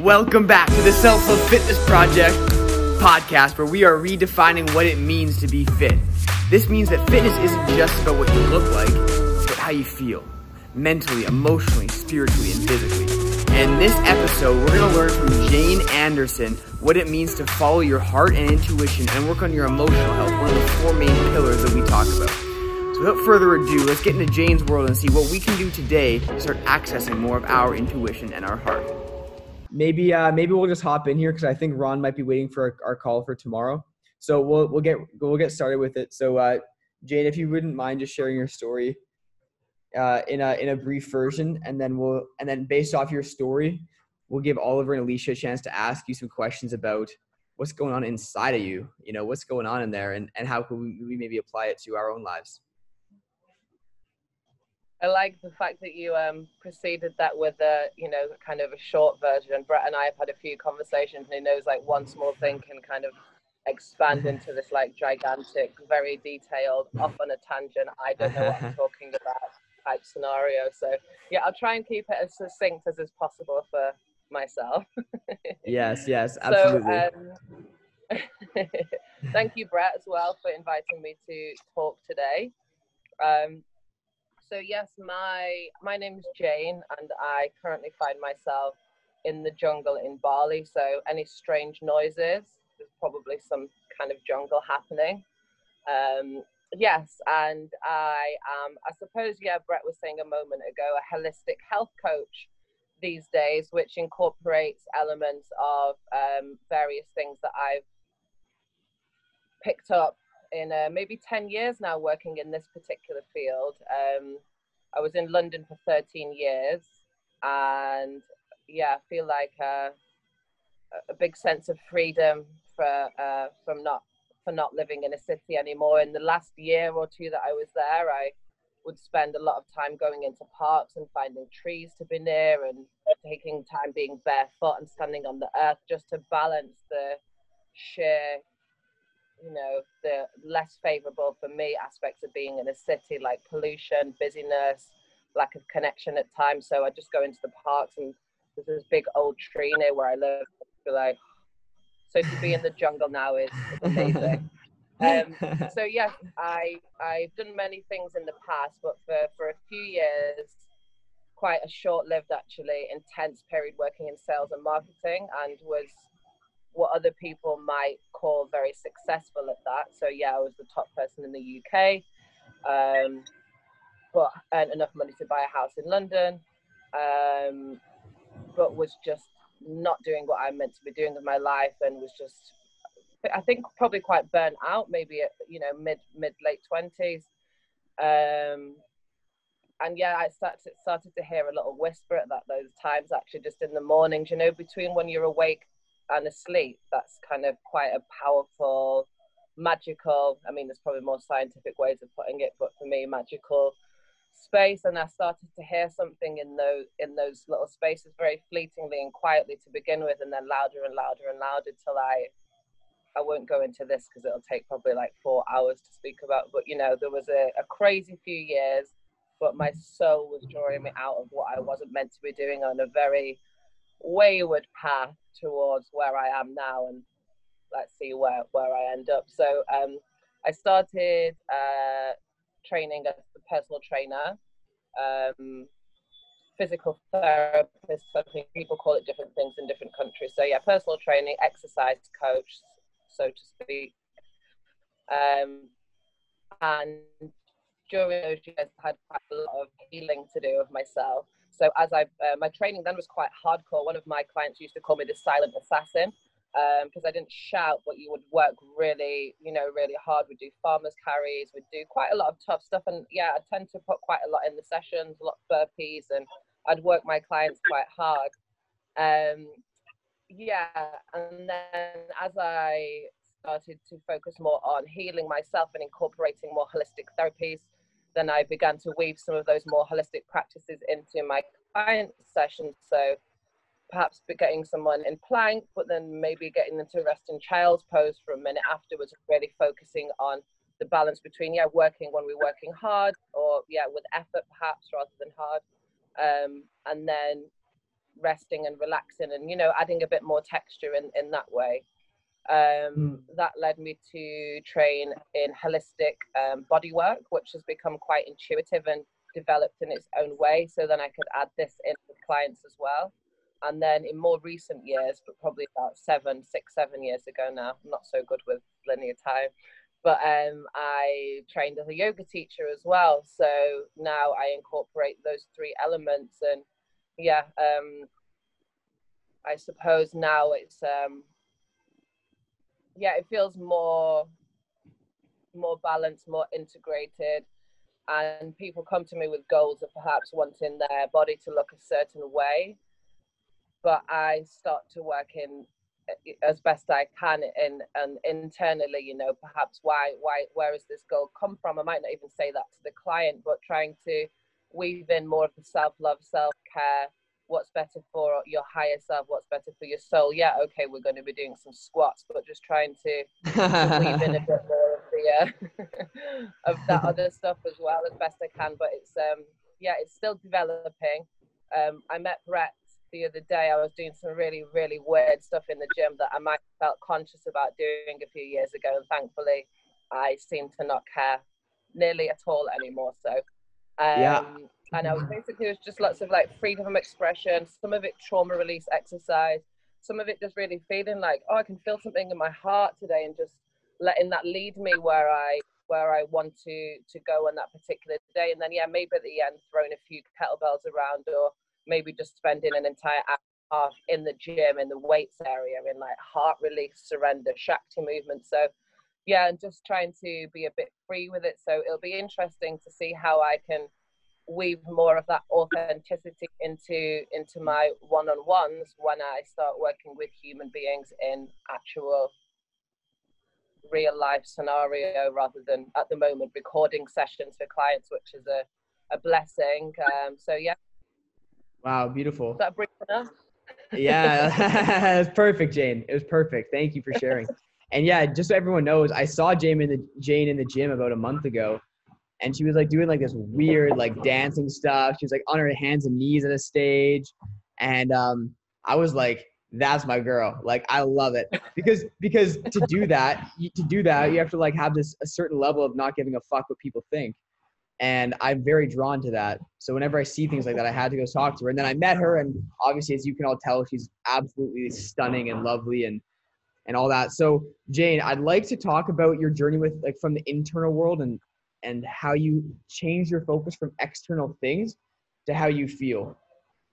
Welcome back to the Self Love Fitness Project podcast, where we are redefining what it means to be fit. This means that fitness isn't just about what you look like, but how you feel mentally, emotionally, spiritually, and physically. And in this episode, we're going to learn from Jane Anderson what it means to follow your heart and intuition and work on your emotional health, one of the four main pillars that we talk about. So without further ado, let's get into Jane's world and see what we can do today to start accessing more of our intuition and our heart. Maybe uh, maybe we'll just hop in here because I think Ron might be waiting for our, our, call for tomorrow. So we'll we'll get we'll get started with it. So uh, Jane, if you wouldn't mind just sharing your story uh, in a in a brief version, and then we'll and then based off your story, we'll give Oliver and Alicia a chance to ask you some questions about what's going on inside of you. You know, what's going on in there, and and how can we, we maybe apply it to our own lives. I like the fact that you um, preceded that with a, you know, kind of a short version. Brett and I have had a few conversations, and he knows like one small thing can kind of expand into this like gigantic, very detailed, off on a tangent. I don't know what I'm talking about type scenario. So yeah, I'll try and keep it as succinct as is possible for myself. yes, yes, absolutely. So, um, thank you, Brett, as well, for inviting me to talk today. Um, so yes, my my name is Jane, and I currently find myself in the jungle in Bali. So any strange noises, there's probably some kind of jungle happening. Um, yes, and I am, I suppose, yeah, Brett was saying a moment ago, a holistic health coach these days, which incorporates elements of um, various things that I've picked up in uh, maybe 10 years now working in this particular field. Um, I was in London for 13 years and yeah, I feel like uh, a big sense of freedom for, uh, from not for not living in a city anymore. In the last year or two that I was there, I would spend a lot of time going into parks and finding trees to be near and taking time being barefoot and standing on the earth just to balance the sheer you know the less favorable for me aspects of being in a city like pollution busyness lack of connection at times. So i just go into the parks and there's this big old tree near where i live. Like so to be in the jungle now is, is amazing. Um, so yes i i've done many things in the past but for for a few years quite a short-lived actually intense period working in sales and marketing and was what other people might call very successful at that. So yeah, I was the top person in the UK, um, but earned enough money to buy a house in London, um, but was just not doing what I meant to be doing with my life, and was just, I think, probably quite burnt out. Maybe at you know mid mid late twenties. Um, and yeah, I started started to hear a little whisper at that those times actually just in the mornings, you know, between when you're awake and asleep, that's kind of quite a powerful, magical. I mean, there's probably more scientific ways of putting it, but for me, magical space. And I started to hear something in those in those little spaces very fleetingly and quietly to begin with, and then louder and louder and louder till I. I won't go into this because it'll take probably like four hours to speak about. But you know, there was a, a crazy few years, but my soul was drawing me out of what I wasn't meant to be doing on a very wayward path towards where I am now, and let's see where where I end up. So um, I started uh, training as a personal trainer, um, physical therapist. I think people call it different things in different countries. So yeah, personal training, exercise coach, so to speak. Um, and during those years, I had quite a lot of healing to do of myself so as I, uh, my training then was quite hardcore. One of my clients used to call me the silent assassin because um, I didn't shout, but you would work really, you know, really hard. We'd do farmers carries, we'd do quite a lot of tough stuff. And yeah, I tend to put quite a lot in the sessions, a lot of burpees, and I'd work my clients quite hard. Um, yeah, and then as I started to focus more on healing myself and incorporating more holistic therapies, then I began to weave some of those more holistic practices into my client sessions. So perhaps getting someone in plank, but then maybe getting them to rest in child's pose for a minute afterwards, really focusing on the balance between, yeah, working when we're working hard or, yeah, with effort perhaps rather than hard. Um, and then resting and relaxing and you know adding a bit more texture in in that way um, mm. that led me to train in holistic um, body work which has become quite intuitive and developed in its own way so then i could add this in with clients as well and then in more recent years but probably about seven six seven years ago now i'm not so good with linear time but um, I trained as a yoga teacher as well. So now I incorporate those three elements, and yeah, um, I suppose now it's um, yeah, it feels more more balanced, more integrated, and people come to me with goals of perhaps wanting their body to look a certain way, but I start to work in eh, as best I can and and internally, you know, perhaps why why where has this goal come from? I might not even say that to the client, but trying to weave in more of the self love, self care. What's better for your higher self? What's better for your soul? Yeah, okay, we're going to be doing some squats, but just trying to, to weave in a bit more of the uh, of that other stuff as well as best I can. But it's um yeah, it's still developing. Um, I met Brett the other day. I was doing some really, really weird stuff in the gym that I might have felt conscious about doing a few years ago. And thankfully, I seem to not care nearly at all anymore. So, um, yeah. And I was mm. basically, it was just lots of like freedom of expression, some of it trauma release exercise, some of it just really feeling like, oh, I can feel something in my heart today and just letting that lead me where I where I want to to go on that particular day. And then yeah, maybe at the end throwing a few kettlebells around or maybe just spending an entire hour in the gym in the weights area in like heart release surrender shakti movement. So yeah and just trying to be a bit free with it. So it'll be interesting to see how i can weave more of that authenticity into into my one-on-ones when i start working with human beings in actual real life scenario rather than at the moment recording sessions for clients which is a, a blessing um, so yeah Wow, beautiful. Is that brief enough? yeah, it's perfect, Jane. It was perfect. Thank you for sharing. and yeah, just so everyone knows, I saw Jane in the Jane in the gym about a month ago, and she was like doing like this weird like dancing stuff. She was like on her hands and knees at a stage, and um, I was like, that's my girl. Like I love it because because to do that, to do that, you have to like have this a certain level of not giving a fuck what people think and I'm very drawn to that. So whenever I see things like that, I had to go talk to her. And then I met her, and obviously, as you can all tell, she's absolutely stunning and lovely and and all that. So Jane, I'd like to talk about your journey with like from the internal world and and how you change your focus from external things to how you feel.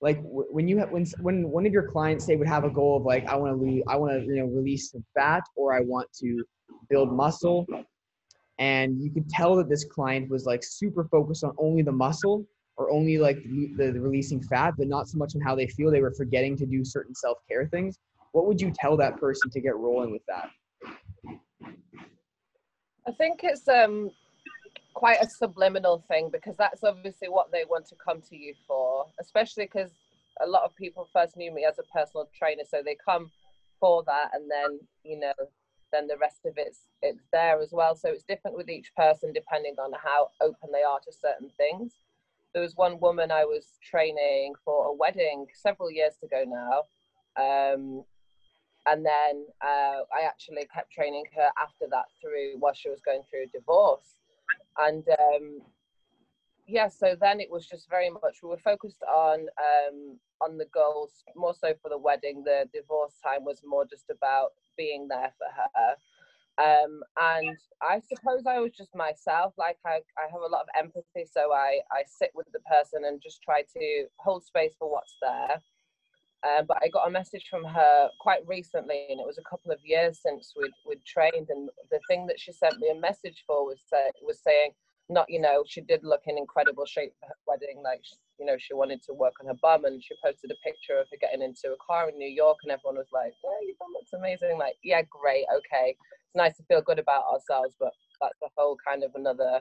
Like when you have, when when one of your clients say would have a goal of like I want to leave, I want to you know release some fat or I want to build muscle and you could tell that this client was like super focused on only the muscle or only like the, the, the, releasing fat but not so much on how they feel they were forgetting to do certain self-care things what would you tell that person to get rolling with that i think it's um quite a subliminal thing because that's obviously what they want to come to you for especially because a lot of people first knew me as a personal trainer so they come for that and then you know then the rest of it's it's there as well. So it's different with each person depending on how open they are to certain things. There was one woman I was training for a wedding several years ago now. Um, and then uh, I actually kept training her after that through while she was going through a divorce. And um, yeah, so then it was just very much we were focused on um, on the goals more so for the wedding. The divorce time was more just about being there for her. Um, and I suppose I was just myself. Like I, I have a lot of empathy, so I, I sit with the person and just try to hold space for what's there. Um, but I got a message from her quite recently, and it was a couple of years since we'd, we'd trained. And the thing that she sent me a message for was uh, was saying, not you know, she did look in incredible shape for her wedding. Like you know, she wanted to work on her bum and she posted a picture of her getting into a car in New York and everyone was like, yeah, your bum looks amazing. Like, yeah, great. Okay. It's nice to feel good about ourselves, but that's a whole kind of another,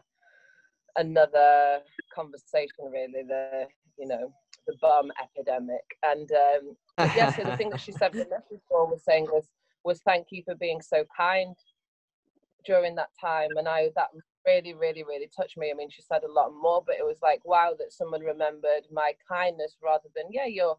another conversation really. The, you know, the bum epidemic. And um, yeah, so the thing that she sent me a message for was saying was, was thank you for being so kind during that time. And I, that really, really, really touched me. I mean, she said a lot more, but it was like, wow, that someone remembered my kindness rather than, yeah, you're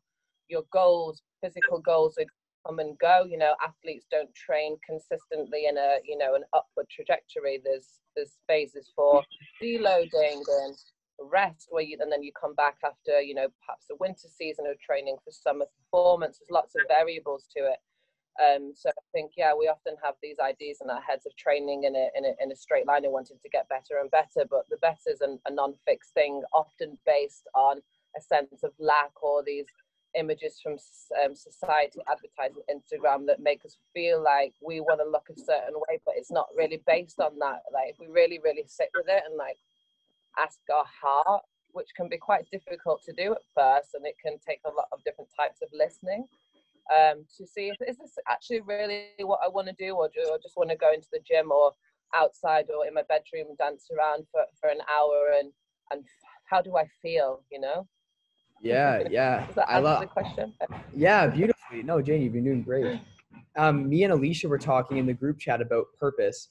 your goals, physical goals would come and go. You know, athletes don't train consistently in a you know an upward trajectory. There's there's phases for deloading and rest where you and then you come back after you know perhaps the winter season of training for summer performance. There's lots of variables to it. Um, so I think yeah, we often have these ideas in our heads of training in a in a, in a straight line and wanting to get better and better. But the better is a, a non-fixed thing, often based on a sense of lack or these images from um, society advertising instagram that make us feel like we want to look a certain way but it's not really based on that like if we really really sit with it and like ask our heart which can be quite difficult to do at first and it can take a lot of different types of listening um, to see if is this actually really what i want to do or do i just want to go into the gym or outside or in my bedroom and dance around for, for an hour and and how do i feel you know yeah, yeah. I love the question. Yeah, beautifully. No, Jane, you've been doing great. Um, me and Alicia were talking in the group chat about purpose,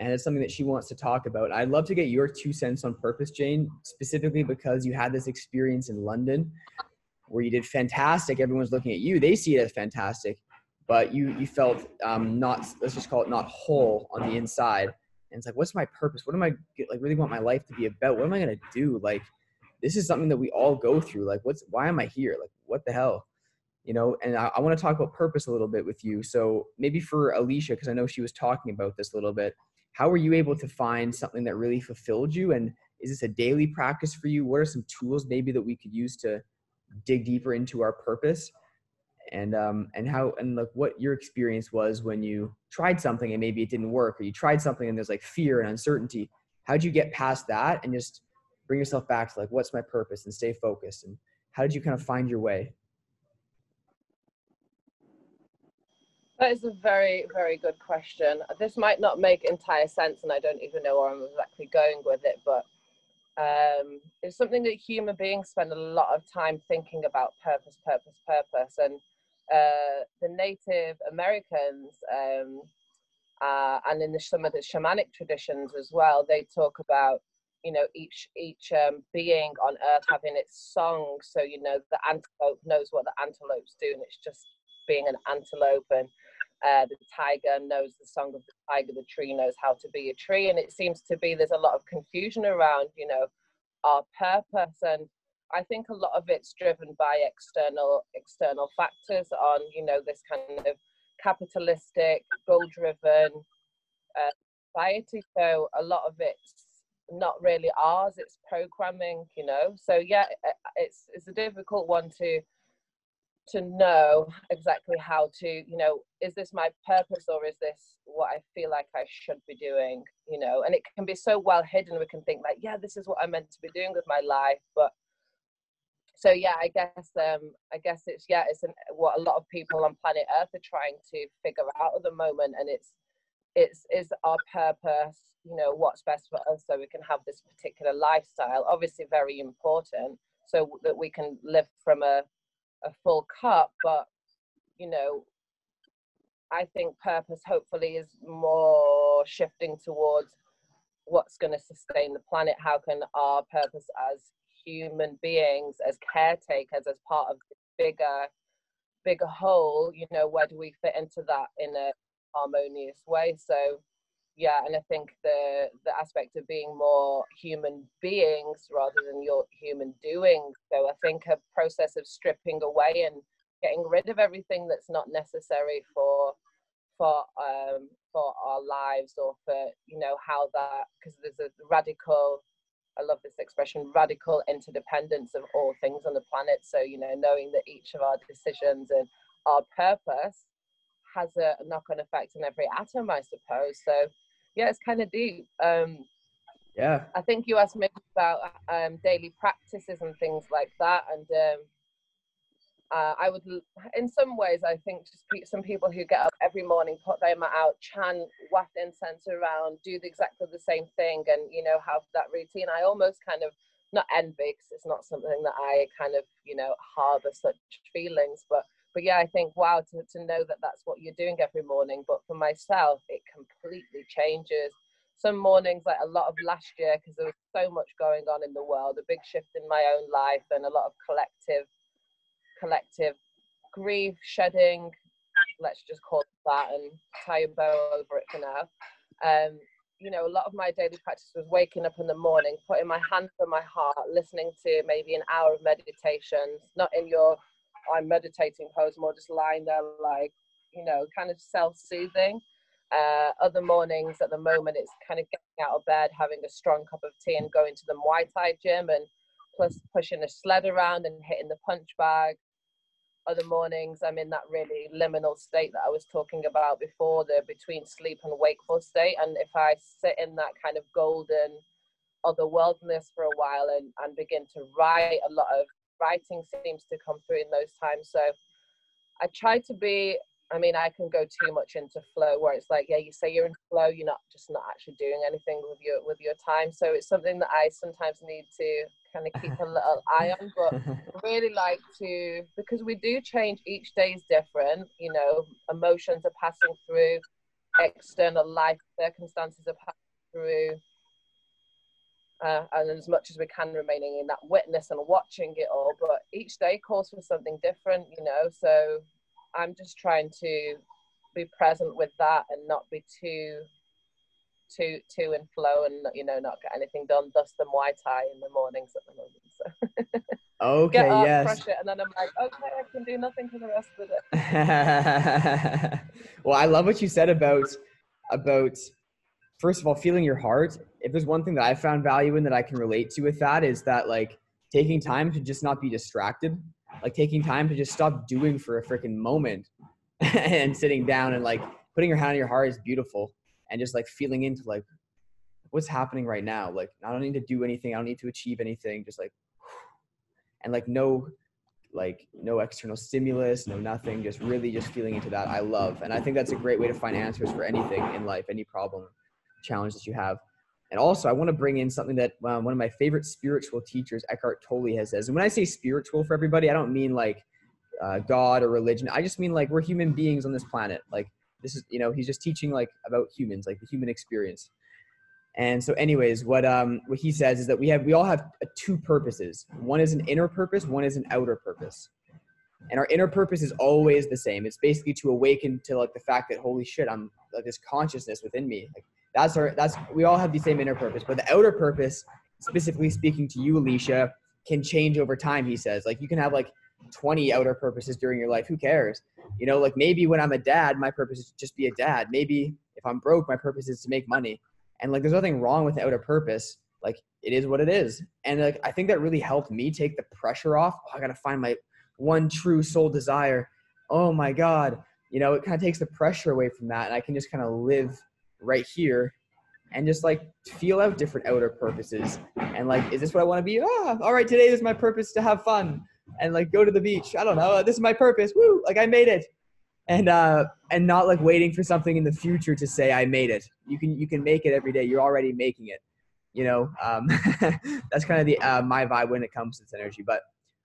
and it's something that she wants to talk about. I'd love to get your two cents on purpose, Jane, specifically because you had this experience in London where you did fantastic. Everyone's looking at you; they see it as fantastic, but you you felt um, not. Let's just call it not whole on the inside. And it's like, what's my purpose? What am I like? Really want my life to be about? What am I gonna do? Like, this is something that we all go through. Like, what's why am I here? Like, what the hell? You know, and I, I want to talk about purpose a little bit with you. So maybe for Alicia, because I know she was talking about this a little bit. How were you able to find something that really fulfilled you? And is this a daily practice for you? What are some tools maybe that we could use to dig deeper into our purpose? And um and how and like what your experience was when you tried something and maybe it didn't work, or you tried something and there's like fear and uncertainty. How'd you get past that and just bring yourself back to like what's my purpose and stay focused and how did you kind of find your way that is a very very good question. This might not make entire sense and i don't even know where i'm exactly going with it but um, it's something that human beings spend a lot of time thinking about purpose purpose purpose. And uh, the native americans um, uh, and in the, some of the shamanic traditions as well they talk about you know each each um, being on earth having its song. So you know the antelope knows what the antelope's doing it's just being an antelope and uh, the tiger knows the song of the tiger the tree knows how to be a tree. And it seems to be there's a lot of confusion around you know our purpose. And i think a lot of it's driven by external external factors on you know this kind of capitalistic goal driven uh, society. So a lot of it's not really ours it's programming you know. So yeah it's it's a difficult one to to know exactly how to you know is this my purpose or is this what i feel like i should be doing you know? And it can be so well hidden we can think like yeah this is what i'm meant to be doing with my life but so yeah i guess um i guess it's yeah it's an, what a lot of people on planet earth are trying to figure out at the moment and it's it's is our purpose you know what's best for us so we can have this particular lifestyle obviously very important so that we can live from a, a full cup but you know i think purpose hopefully is more shifting towards what's going to sustain the planet. How can our purpose as human beings as caretakers as part of the bigger bigger whole you know where do we fit into that in a harmonious way? So yeah and i think the the aspect of being more human beings rather than your human doing. So i think a process of stripping away and getting rid of everything that's not necessary for for um for our lives or for you know how that because there's a radical i love this expression radical interdependence of all things on the planet. So you know knowing that each of our decisions and our purpose has a knock-on effect on every atom i suppose. So yeah, it's kind of deep. Um, yeah. I think you asked me about um, daily practices and things like that, and um, uh, I would, in some ways, I think just some people who get up every morning, put their mat out, chant, waft incense around, do the, exactly the same thing, and you know have that routine. I almost kind of not envy because it's not something that I kind of you know harbor such feelings, but but yeah, I think wow to, to know that that's what you're doing every morning. But for myself, it completely changes. Some mornings, like a lot of last year, because there was so much going on in the world, a big shift in my own life, and a lot of collective collective grief, shedding, let's just call it that and tie a bow over it for now. Um, you know, a lot of my daily practice was waking up in the morning, putting my hand on my heart, listening to maybe an hour of meditation, not in your I'm meditating pose, more just lying there like, you know, kind of self-soothing. Uh, other mornings at the moment, it's kind of getting out of bed, having a strong cup of tea and going to the Muay Thai gym and plus pushing a sled around and hitting the punch bag other mornings i'm in that really liminal state that i was talking about before the between sleep and wakeful state and if i sit in that kind of golden otherworldliness for a while and, and begin to write a lot of writing seems to come through in those times so i try to be i mean i can go too much into flow where it's like yeah you say you're in flow you're not just not actually doing anything with your with your time so it's something that i sometimes need to kind of keep a little eye on. But really like to because we do change. Each day is different. You know, emotions are passing through, external life circumstances are passing through. Uh, and as much as we can remaining in that witness and watching it all but each day calls for something different you know so i'm just trying to be present with that and not be too too to and flow and you know not get anything done thus the muay thai in the mornings at the moment so. Okay get up, yes. crush it, and then i'm like okay i can do nothing for the rest of the day well i love what you said about about first of all feeling your heart if there's one thing that i found value in that i can relate to with that is that like taking time to just not be distracted like taking time to just stop doing for a freaking moment and sitting down and like putting your hand on your heart is beautiful and just like feeling into like what's happening right now. Like I don't need to do anything. I don't need to achieve anything. Just like and like no like no external stimulus, no nothing. Just really just feeling into that. I love, and I think that's a great way to find answers for anything in life, any problem, challenge that you have. And also, I want to bring in something that um, one of my favorite spiritual teachers, Eckhart Tolle, has says. And when I say spiritual for everybody, I don't mean like uh, God or religion. I just mean like we're human beings on this planet. Like this is you know he's just teaching like about humans like the human experience and so anyways what um what he says is that we have we all have two purposes one is an inner purpose one is an outer purpose and our inner purpose is always the same it's basically to awaken to like the fact that holy shit i'm like this consciousness within me like that's our that's we all have the same inner purpose but the outer purpose specifically speaking to you alicia can change over time he says. Like you can have like 20 outer purposes during your life who cares? You know like maybe when i'm a dad my purpose is just be a dad. Maybe if i'm broke my purpose is to make money. And like there's nothing wrong with the outer purpose. Like it is what it is. And like i think that really helped me take the pressure off. Oh, i gotta find my one true soul desire. Oh my god. You know it kind of takes the pressure away from that and i can just kind of live right here and just like feel out different outer purposes and like is this what i want to be ah all right today is my purpose to have fun and like go to the beach. I don't know. This is my purpose. Woo! Like I made it. And uh and not like waiting for something in the future to say I made it. You can you can make it every day. You're already making it. You know, um, that's kind of the uh, my vibe when it comes to this energy. But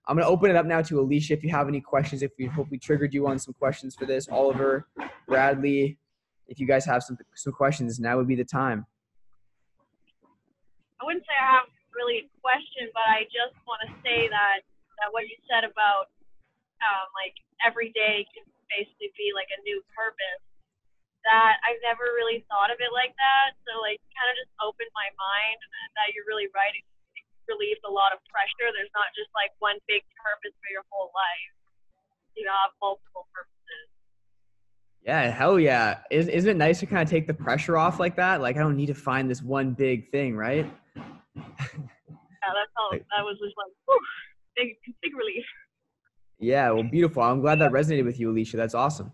I'm gonna open it up now to Alicia. If you have any questions, if we hopefully triggered you on some questions for this, Oliver, Bradley, if you guys have some some questions, now would be the time. I wouldn't say I have really a question, but I just want to say that that what you said about um, like every day can basically be like a new purpose. That I've never really thought of it like that. So like kind of just opened my mind that you're really right. It relieves a lot of pressure. There's not just like one big purpose for your whole life. You have multiple purposes. Yeah, hell yeah. Isn't, isn't it nice to kind of take the pressure off like that? Like, I don't need to find this one big thing, right? yeah, that's all. That was just like, whew big, big relief. Yeah, well, beautiful. I'm glad that resonated with you, Alicia. That's awesome.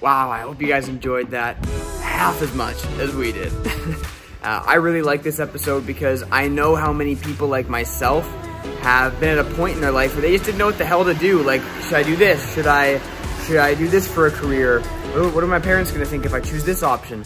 Wow, I hope you guys enjoyed that half as much as we did. uh, I really like this episode because I know how many people like myself have been at a point in their life where they just didn't know what the hell to do. Like, should I do this? Should I, should I do this for a career? What are my parents gonna think if I choose this option?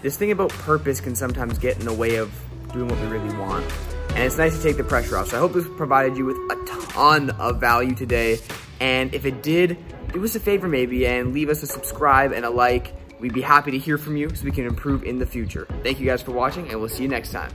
This thing about purpose can sometimes get in the way of doing what we really want and it's nice to take the pressure off. So I hope this provided you with a ton of value today. And if it did, do us a favor maybe and leave us a subscribe and a like. We'd be happy to hear from you so we can improve in the future. Thank you guys for watching and we'll see you next time.